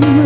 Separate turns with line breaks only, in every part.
too much.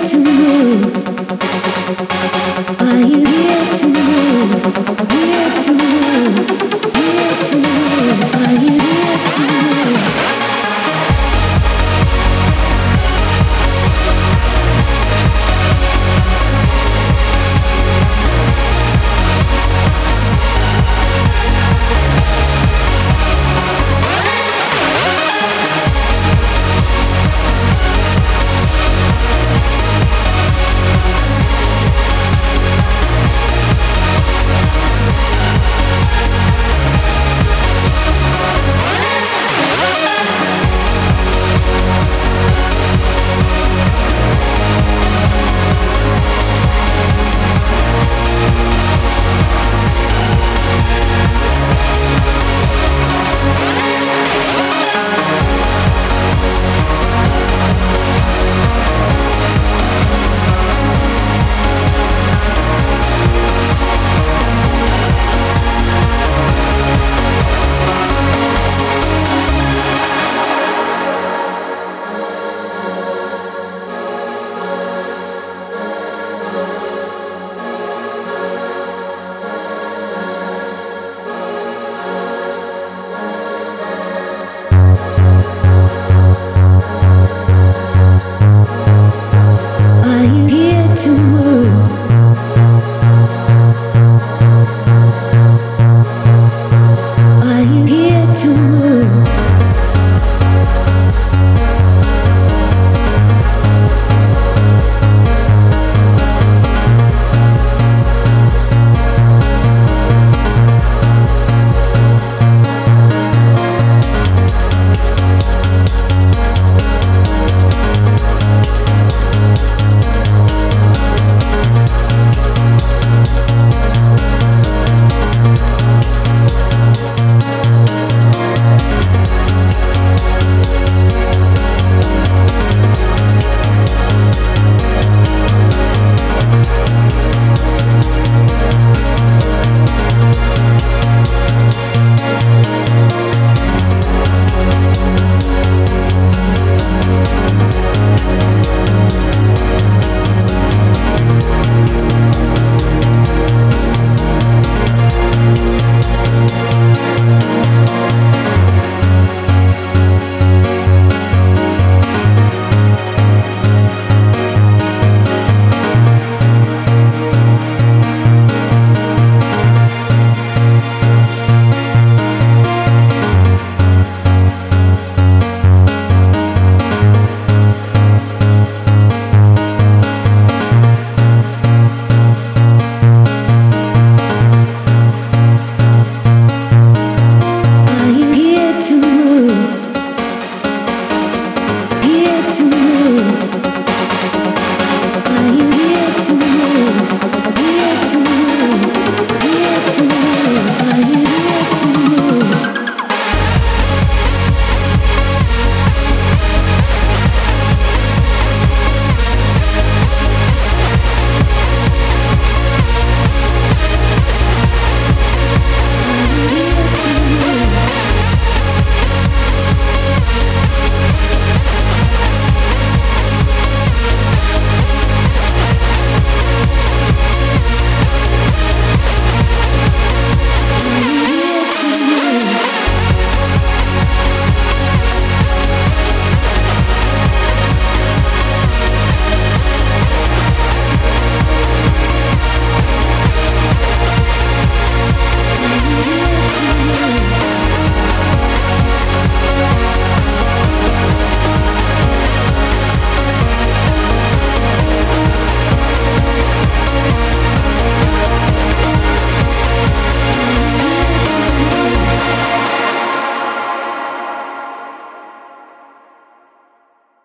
Are you here to move? Here to move?